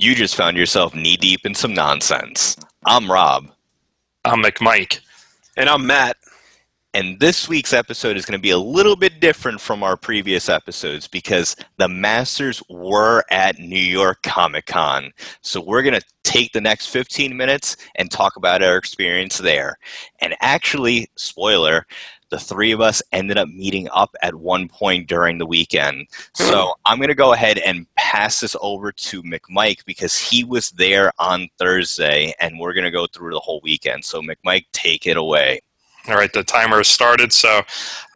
You just found yourself knee deep in some nonsense. I'm Rob. I'm McMike. And I'm Matt. And this week's episode is going to be a little bit different from our previous episodes because the Masters were at New York Comic Con. So we're going to take the next 15 minutes and talk about our experience there. And actually, spoiler, the three of us ended up meeting up at one point during the weekend. So I'm going to go ahead and pass this over to McMike because he was there on Thursday and we're going to go through the whole weekend. So, McMike, take it away. All right, the timer has started. So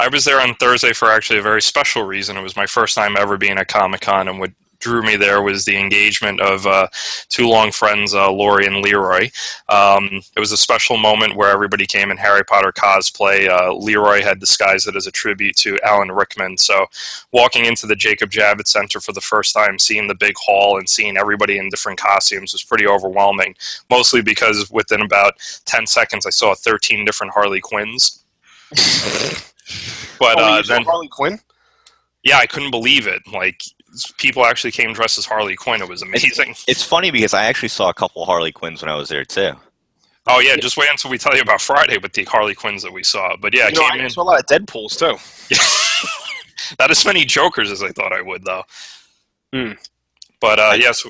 I was there on Thursday for actually a very special reason. It was my first time ever being at Comic Con and would drew me there was the engagement of uh, two long friends, uh, Laurie and Leroy. Um, it was a special moment where everybody came in Harry Potter cosplay. Uh, Leroy had disguised it as a tribute to Alan Rickman. So, walking into the Jacob Javits Center for the first time, seeing the big hall and seeing everybody in different costumes was pretty overwhelming. Mostly because within about 10 seconds, I saw 13 different Harley Quinns. but oh, uh, then Harley Quinn. Yeah, I couldn't believe it. Like people actually came dressed as Harley Quinn. It was amazing. It's, it's funny because I actually saw a couple Harley Quinns when I was there too. Oh yeah, just wait until we tell you about Friday with the Harley Quinns that we saw. But yeah, you know, I in. saw a lot of Deadpool's too. Not as many Jokers as I thought I would though. Mm. But uh, yes,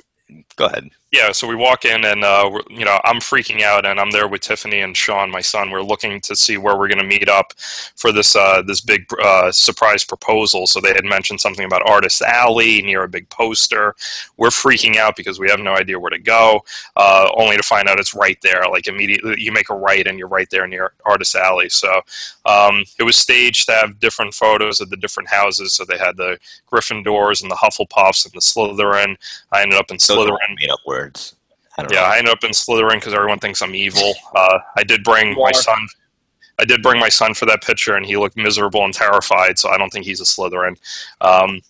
go ahead yeah, so we walk in and uh, you know I'm freaking out, and I'm there with Tiffany and Sean, my son. We're looking to see where we're going to meet up for this uh, this big uh, surprise proposal. So they had mentioned something about Artist Alley near a big poster. We're freaking out because we have no idea where to go, uh, only to find out it's right there. Like immediately, you make a right and you're right there near Artist Alley. So um, it was staged to have different photos of the different houses. So they had the Gryffindors and the Hufflepuffs and the Slytherin. I ended up in Slytherin. Made up where words. I yeah, know. I ended up in Slytherin because everyone thinks I'm evil. Uh, I did bring my son. I did bring my son for that picture, and he looked miserable and terrified. So I don't think he's a Slytherin. Um,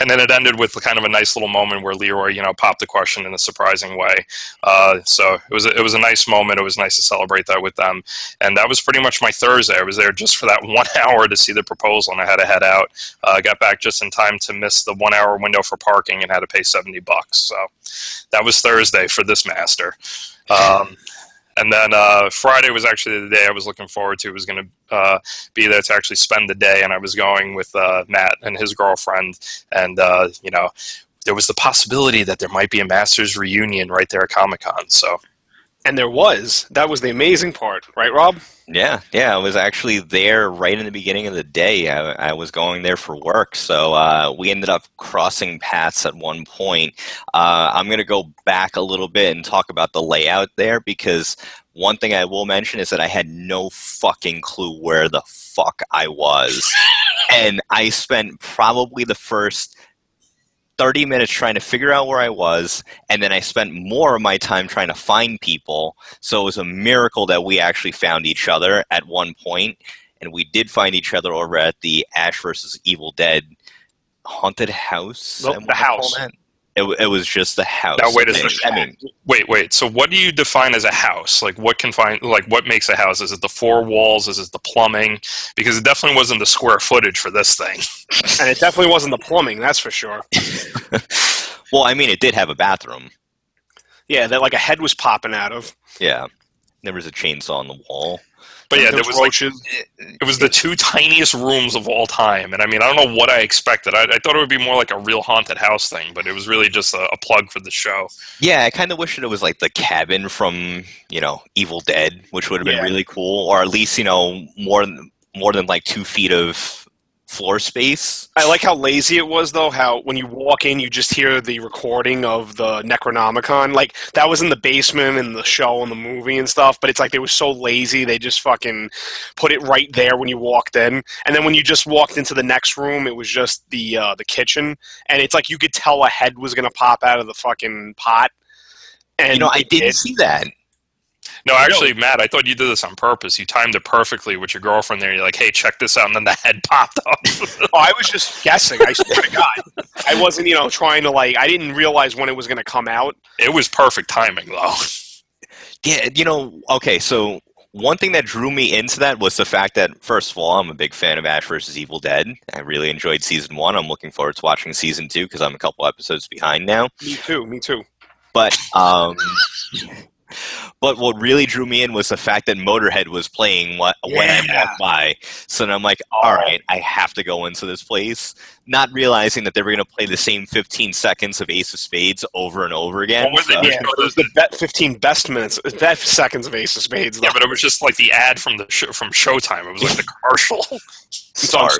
and then it ended with kind of a nice little moment where Leroy, you know, popped the question in a surprising way. Uh, so it was a, it was a nice moment. It was nice to celebrate that with them, and that was pretty much my Thursday. I was there just for that one hour to see the proposal, and I had to head out. Uh, I uh, got back just in time to miss the one hour window for parking and had to pay seventy bucks. So that was Thursday for this master. Um, and then uh, Friday was actually the day I was looking forward to. It Was going to uh, be there to actually spend the day, and I was going with uh, Matt and his girlfriend, and uh, you know, there was the possibility that there might be a Masters reunion right there at Comic Con. So and there was. That was the amazing part, right, Rob? Yeah, yeah. I was actually there right in the beginning of the day. I, I was going there for work, so uh, we ended up crossing paths at one point. Uh, I'm going to go back a little bit and talk about the layout there because one thing I will mention is that I had no fucking clue where the fuck I was. and I spent probably the first 30 minutes trying to figure out where I was, and then I spent more of my time trying to find people. So it was a miracle that we actually found each other at one point, and we did find each other over at the Ash versus Evil Dead haunted house. Well, the house. It, it was just the house. Now wait a second. I mean, wait, wait. So what do you define as a house? Like what can find like what makes a house? Is it the four walls? Is it the plumbing? Because it definitely wasn't the square footage for this thing. and it definitely wasn't the plumbing. That's for sure. well, I mean, it did have a bathroom. Yeah, that like a head was popping out of. Yeah, there was a chainsaw on the wall. But yeah, there was roaches. Like, it was the two tiniest rooms of all time, and I mean, I don't know what I expected. I, I thought it would be more like a real haunted house thing, but it was really just a, a plug for the show. Yeah, I kind of wish that it was like the cabin from you know Evil Dead, which would have been yeah. really cool, or at least you know more than more than like two feet of floor space. I like how lazy it was, though. How when you walk in, you just hear the recording of the Necronomicon. Like that was in the basement and the show and the movie and stuff. But it's like they were so lazy, they just fucking put it right there when you walked in. And then when you just walked into the next room, it was just the uh, the kitchen, and it's like you could tell a head was gonna pop out of the fucking pot. And you know, I didn't see that. No, actually, really? Matt, I thought you did this on purpose. You timed it perfectly with your girlfriend there. You're like, hey, check this out. And then the head popped off. oh, I was just guessing. I swear to God. I wasn't, you know, trying to, like, I didn't realize when it was going to come out. It was perfect timing, though. Yeah, you know, okay, so one thing that drew me into that was the fact that, first of all, I'm a big fan of Ash vs. Evil Dead. I really enjoyed season one. I'm looking forward to watching season two because I'm a couple episodes behind now. Me too. Me too. But um, but what really drew me in was the fact that Motorhead was playing what, when I Yeah. walked by. So then I'm like, all oh. right, I have to go into this place, not realizing that they were going to play the same 15 seconds of Ace of Spades over and over again. What was it? So- Yeah, it was the bet 15 best minutes, best seconds of Ace of Spades. Yeah, but it was just like the ad from the show, from Showtime. It was like the commercial. It's on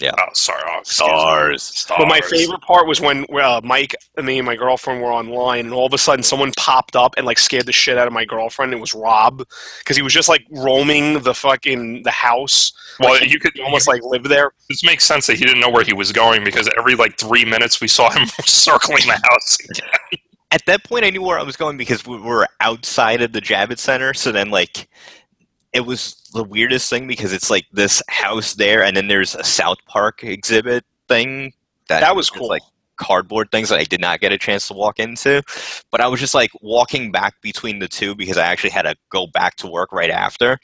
Starz. Starz. oh, sorry. Oh, excuse. Starz. Starz. But my favorite part was when uh, Mike, me, and my girlfriend were online, and all of a sudden someone popped up and like scared the shit out of my girlfriend. It was Rob because he was just like roaming the fucking the house. Well, Like, you could He almost like live there. This makes sense that he didn't know where he was going because every like three minutes we saw him circling the house again. At that point, I knew where I was going because we were outside of the Javits Center. So then, like, it was the weirdest thing because it's like this house there, and then there's a South Park exhibit thing That was cool. like cardboard things that I did not get a chance to walk into. But I was just like walking back between the two because I actually had to go back to work right after.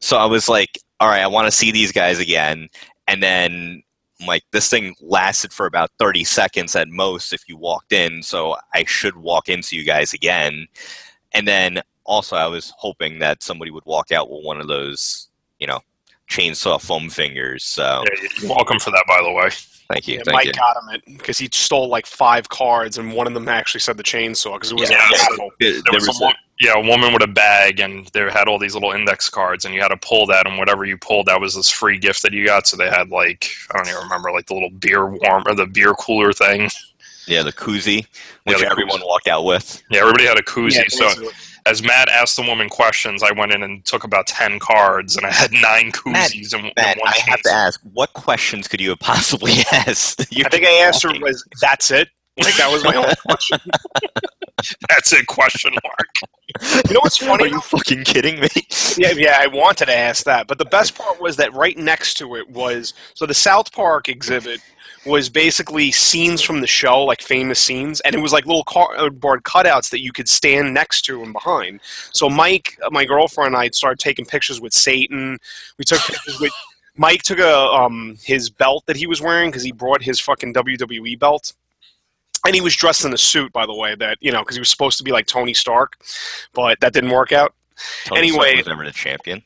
So I was like, all right, I want to see these guys again. And then like this thing lasted for about 30 seconds at most if you walked in, so I should walk into you guys again. And then also I was hoping that somebody would walk out with one of those, you know, chainsaw foam fingers. So Yeah, you're welcome for that, by the way. thank you. Yeah, thank Mike you. got him it because he stole like five cards, and one of them actually said the chainsaw because it was Yeah, a so- There- There there was was a, wo- yeah, a woman with a bag, and they had all these little index cards, and you had to pull that, and whatever you pulled, that was this free gift that you got. So they had like I don't even remember, like the little beer warm or the beer cooler thing. yeah, the koozie, Yeah, which the everyone koozie. walked out with. Yeah, everybody had a koozie. Yeah, so basically. As Matt asked the woman questions, I went in and took about ten cards, and I had nine koozies and, Matt, one I have to ask, what questions could you have possibly asked? You I think I asked her was that's it. Like that was my only question. That's it? Question mark. You know what's funny? Are you fucking kidding me? Yeah, yeah, I wanted to ask that, but the best part was that right next to it was so the South Park exhibit was basically scenes from the show, like famous scenes, and it was like little cardboard cutouts that you could stand next to and behind. So Mike, my girlfriend, and I started taking pictures with Satan. We took pictures with Mike took a um his belt that he was wearing because he brought his fucking WWE belt. And he was dressed in a suit, by the way, that you know, because he was supposed to be like Tony Stark, but that didn't work out. Tony Anyway- Stark was never the champion.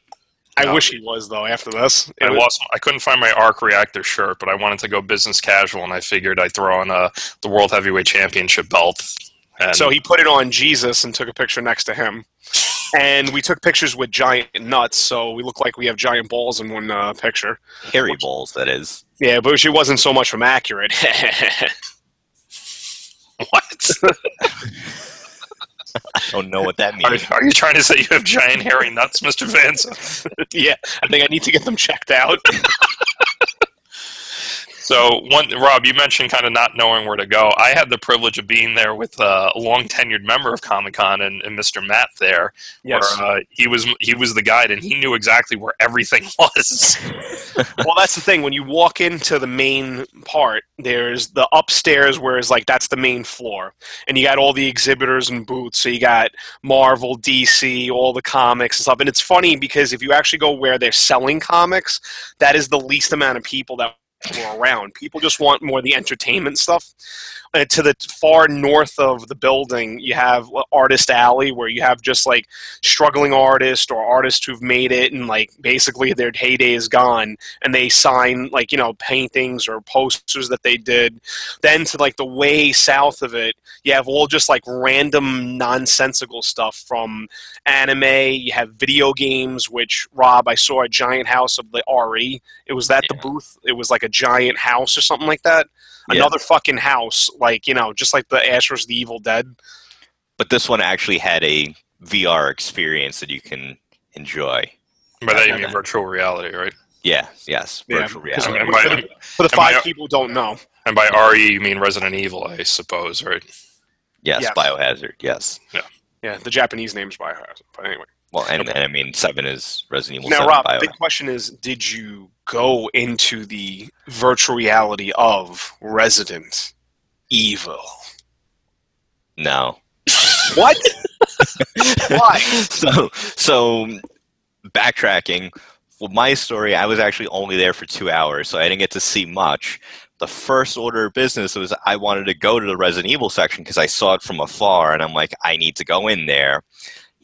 I No. wish he was though. After this, It I was- lost. I couldn't find my arc reactor shirt, but I wanted to go business casual, and I figured I'd throw on uh, the World Heavyweight Championship belt. And so he put it on Jesus and took a picture next to him. And we took pictures with giant nuts, so we look like we have giant balls in one uh, picture. Hairy balls, that is. Yeah, but she wasn't so much from accurate. what? I don't know what that means. are are, you trying to say you have giant hairy nuts, Mister Vance? yeah, I think I need to get them checked out. So, one, Rob, you mentioned kind of not knowing where to go. I had the privilege of being there with uh, a long tenured member of Comic Con and, and Mr. Matt there. Yes. Where, uh, he was he was the guide, and he knew exactly where everything was. well, that's the thing. When you walk into the main part, there's the upstairs, where it's like that's the main floor, and you got all the exhibitors and booths. So you got Marvel, DC, all the comics and stuff. And it's funny because if you actually go where they're selling comics, that is the least amount of people that were around. People just want more of the entertainment stuff. Uh, to the far north of the building, you have Artist Alley, where you have just like struggling artists or artists who've made it, and like basically their heyday is gone, and they sign like you know paintings or posters that they did. Then to like the way south of it, you have all just like random nonsensical stuff from anime. You have video games, which Rob, I saw a giant house of the RE. It was that the booth. It was like a giant house or something like that. Yeah. Another fucking house, like you know, just like the Ash vs. the Evil Dead. But this one actually had a VR experience that you can enjoy. By that you Okay. mean virtual reality, right? Yeah, yes, virtual because- reality. And by, For the Am I- five people who don't know, and by RE you mean Resident Evil, I suppose, right? Yes, Yes. Biohazard. Yes. yeah, the Japanese name's Biohazard. But anyway, Well, and, and I mean, seven is Resident Evil. now 7 Rob, Bio. the big question is: Did you go into the virtual reality of Resident Evil? No. What? Why? so so backtracking well my story i was actually only there for two hours so i didn't get to see much the first order of business was I wanted to go to the Resident Evil section because I saw it from afar, and I'm like, I need to go in there,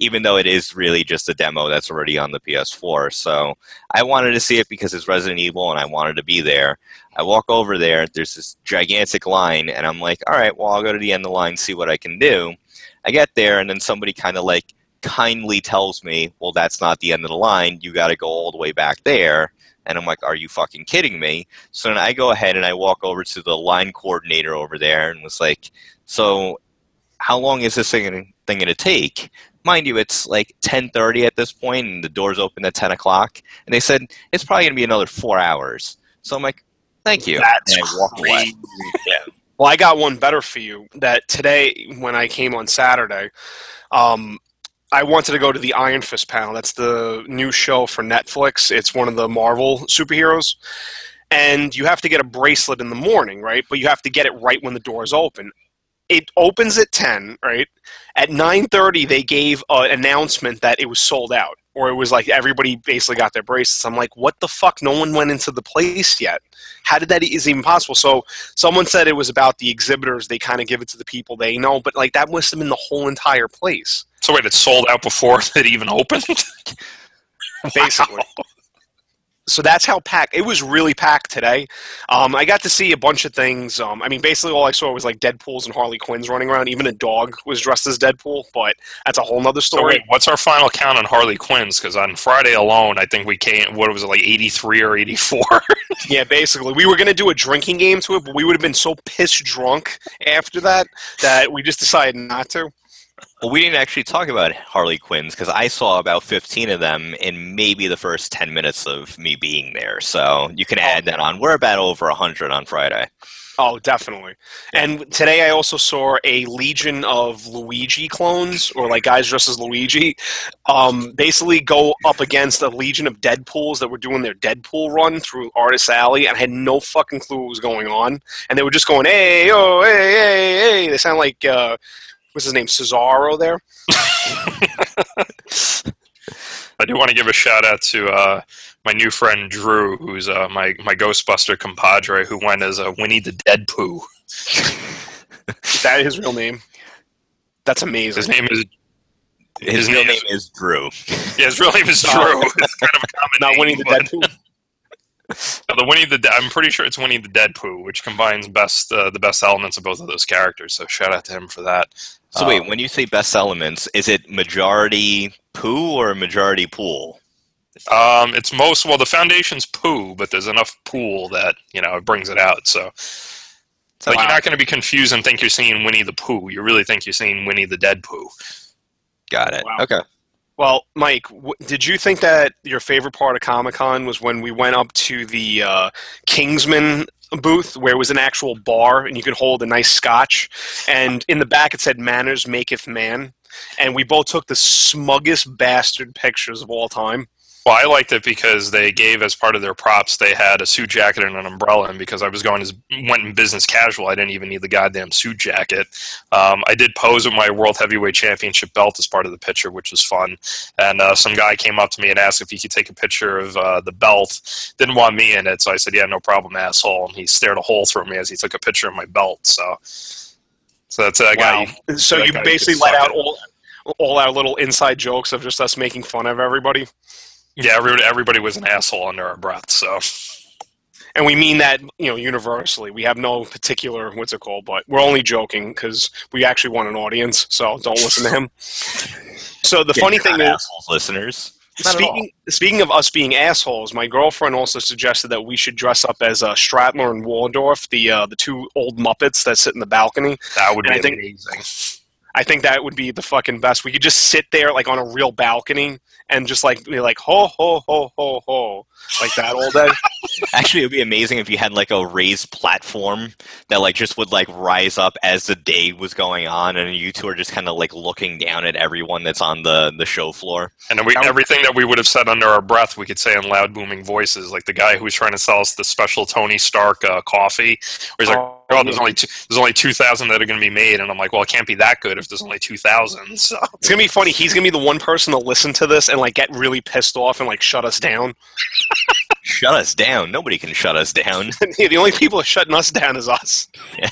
even though it is really just a demo that's already on the PS4. So I wanted to see it because it's Resident Evil, and I wanted to be there. I walk over there, there's this gigantic line, and I'm like, all right, well, I'll go to the end of the line, see what I can do. I get there, and then somebody kind of like kindly tells me, well, that's not the end of the line. You got to go all the way back there. And I'm like, are you fucking kidding me? So then I go ahead and I walk over to the line coordinator over there and was like, so how long is this thing, thing to take? Mind you, it's like 10.30 at this point and the doors open at 10 o'clock. And they said, it's probably going to be another four hours. So I'm like, thank you. That's and I walk away. crazy. Well, I got one better for you. That today, when I came on Saturday, um, I wanted to go to the Iron Fist panel. That's the new show for Netflix. It's one of the Marvel superheroes. And you have to get a bracelet in the morning, right? But you have to get it right when the doors open. It opens at 10, right? At 9:30 they gave an announcement that it was sold out or it was like everybody basically got their bracelets. I'm like, "What the fuck? No one went into the place yet. How did that is even possible?" So someone said it was about the exhibitors. They kind of give it to the people they know, but like that must have been the whole entire place. So wait, it sold out before it even opened. basically. So that's how packed it was. Really packed today. Um, I got to see a bunch of things. Um, I mean, basically all I saw was like Deadpool's and Harley Quinn's running around. Even a dog was dressed as Deadpool, but that's a whole nother So story. wait, what's our final count on Harley Quinn's? Because on Friday alone, I think we came. What was it like, eighty three or eighty four? Yeah, basically, we were gonna do a drinking game to it, but we would have been so piss drunk after that that we just decided not to. We didn't actually talk about Harley Quinns because I saw about 15 of them in maybe the first 10 minutes of me being there. So you can add that on. We're about over 100 on Friday. Oh, definitely. And today I also saw a legion of Luigi clones, or like guys dressed as Luigi, um, basically go up against a legion of Deadpools that were doing their Deadpool run through Artist Alley, and I had no fucking clue what was going on. And they were just going, hey, oh, hey, hey, hey. They sound like, uh, what's his name, Cesaro there? I do want to give a shout out to uh, my new friend Drew, who's uh, my my Ghostbuster compadre, who went as uh, Winnie the Deadpoo. Is that his real name? That's amazing. His name is His, His real name name is- is Drew. yeah, his real name is. Drew. It's kind of a common Not name, Winnie the but- Deadpool. No, the Winnie the De- I'm pretty sure it's Winnie the Deadpoo, which combines best uh, the best elements of both of those characters. So shout out to him for that. So Uh, wait, when you say best elements, is it majority poo or majority pool? Um, it's most well the foundation's poo, but there's enough pool that you know it brings it out. So, so like, Wow. you're not going to be confused and think you're seeing Winnie the Pooh. You really think you're seeing Winnie the Dead Pooh. Got it. Wow. Okay. Well, Mike, w- did you think that your favorite part of Comic Con was when we went up to the uh, Kingsman booth where it was an actual bar and you could hold a nice scotch? And in the back it said, Manners maketh man. And we both took the smuggest bastard pictures of all time. Well, I liked it because they gave as part of their props they had a suit jacket and an umbrella. And because I was going as went in business casual, I didn't even need the goddamn suit jacket. Um, I did pose with my World Heavyweight Championship belt as part of the picture, which was fun. And uh, some guy came up to me and asked if he could take a picture of uh, the belt. Didn't want me in it, so I said, "Yeah, no problem, asshole." And he stared a hole through me as he took a picture of my belt. So, so that's that Wow. guy. So that you guy basically let out all, all our little inside jokes of just us making fun of everybody. Yeah, everybody, everybody was an asshole under our breath. So. And we mean that, you know, universally. We have no particular, what's it called, but we're only joking because we actually want an audience, so don't listen to him. So the Yeah, funny you're thing not is, assholes, listeners. Not speaking, speaking of us being assholes, my girlfriend also suggested that we should dress up as uh, Statler and Waldorf, the uh, the two old Muppets that sit in the balcony. That would And be I think- amazing. I think that would be the fucking best. We could just sit there like on a real balcony and just like be like ho ho ho ho ho like that all day. Actually, it would be amazing if you had like a raised platform that like just would like rise up as the day was going on, and you two are just kind of like looking down at everyone that's on the the show floor. And we, That would- everything that we would have said under our breath, we could say in loud, booming voices. Like the guy who was trying to sell us the special Tony Stark uh, coffee, where he's like, Oh, "Oh, there's only two, there's only two thousand that are going to be made," and I'm like, "Well, it can't be that good if there's only two thousand. So It's gonna be funny. He's gonna be the one person to listen to this and like get really pissed off and like shut us down. shut us down. Nobody can shut us down. the only people are shutting us down is us. Yeah.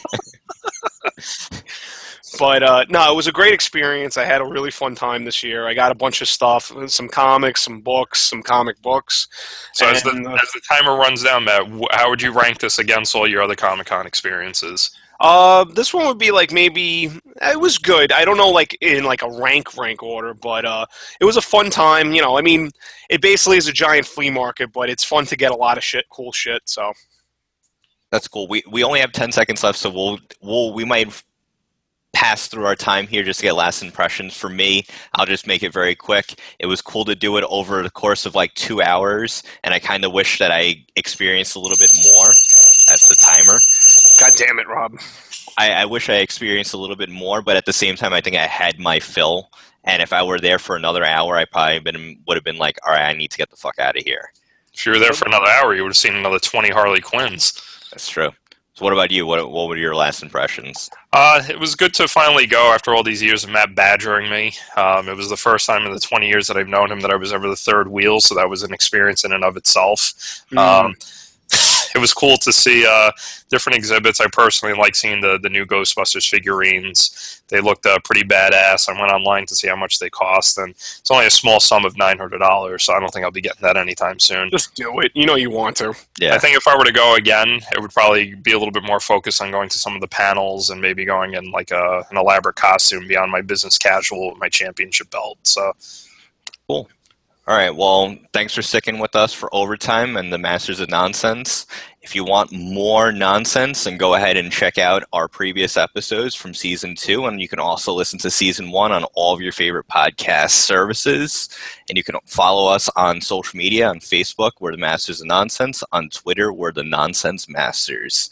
But uh, no, it was a great experience. I had a really fun time this year. I got a bunch of stuff, some comics, some books, some comic books. So as the uh, as the timer runs down, Matt, how would you rank this against all your other Comic Con experiences? Uh, this one would be like maybe it was good. I don't know, like in like a rank rank order, but uh, it was a fun time. You know, I mean, it basically is a giant flea market, but it's fun to get a lot of shit, cool shit. So That's cool. We we only have ten seconds left, so we'll we'll we might pass through our time here just to get last impressions. For me, I'll just make it very quick. It was cool to do it over the course of like two hours, and I kind of wish that I experienced a little bit more. That's the timer. God damn it, Rob. I, I wish I experienced a little bit more, but at the same time, I think I had my fill. And if I were there for another hour, I probably been would have been like, all right, I need to get the fuck out of here. If you were there for another hour, you would have seen another 20 Harley Quinns. That's true. So, what about you? What what were your last impressions? Uh, it was good to finally go after all these years of Matt badgering me. Um, it was the first time in the 20 years that I've known him that I was ever the third wheel, so that was an experience in and of itself. Um, it was cool to see uh, different exhibits. I personally like seeing the, the new Ghostbusters figurines. They looked uh, pretty badass. I went online to see how much they cost, and it's only a small sum of $900, so I don't think I'll be getting that anytime soon. Just do it. You know you want to. Yeah, I think if I were to go again, it would probably be a little bit more focused on going to some of the panels and maybe going in like a, an elaborate costume beyond my business casual with my championship belt. So All right. Well, thanks for sticking with us for overtime and the Masters of Nonsense. If you want more nonsense, then go ahead and check out our previous episodes from season two. And you can also listen to season one on all of your favorite podcast services. And you can follow us on social media on Facebook, we're the Masters of Nonsense. On Twitter, we're the Nonsense Masters.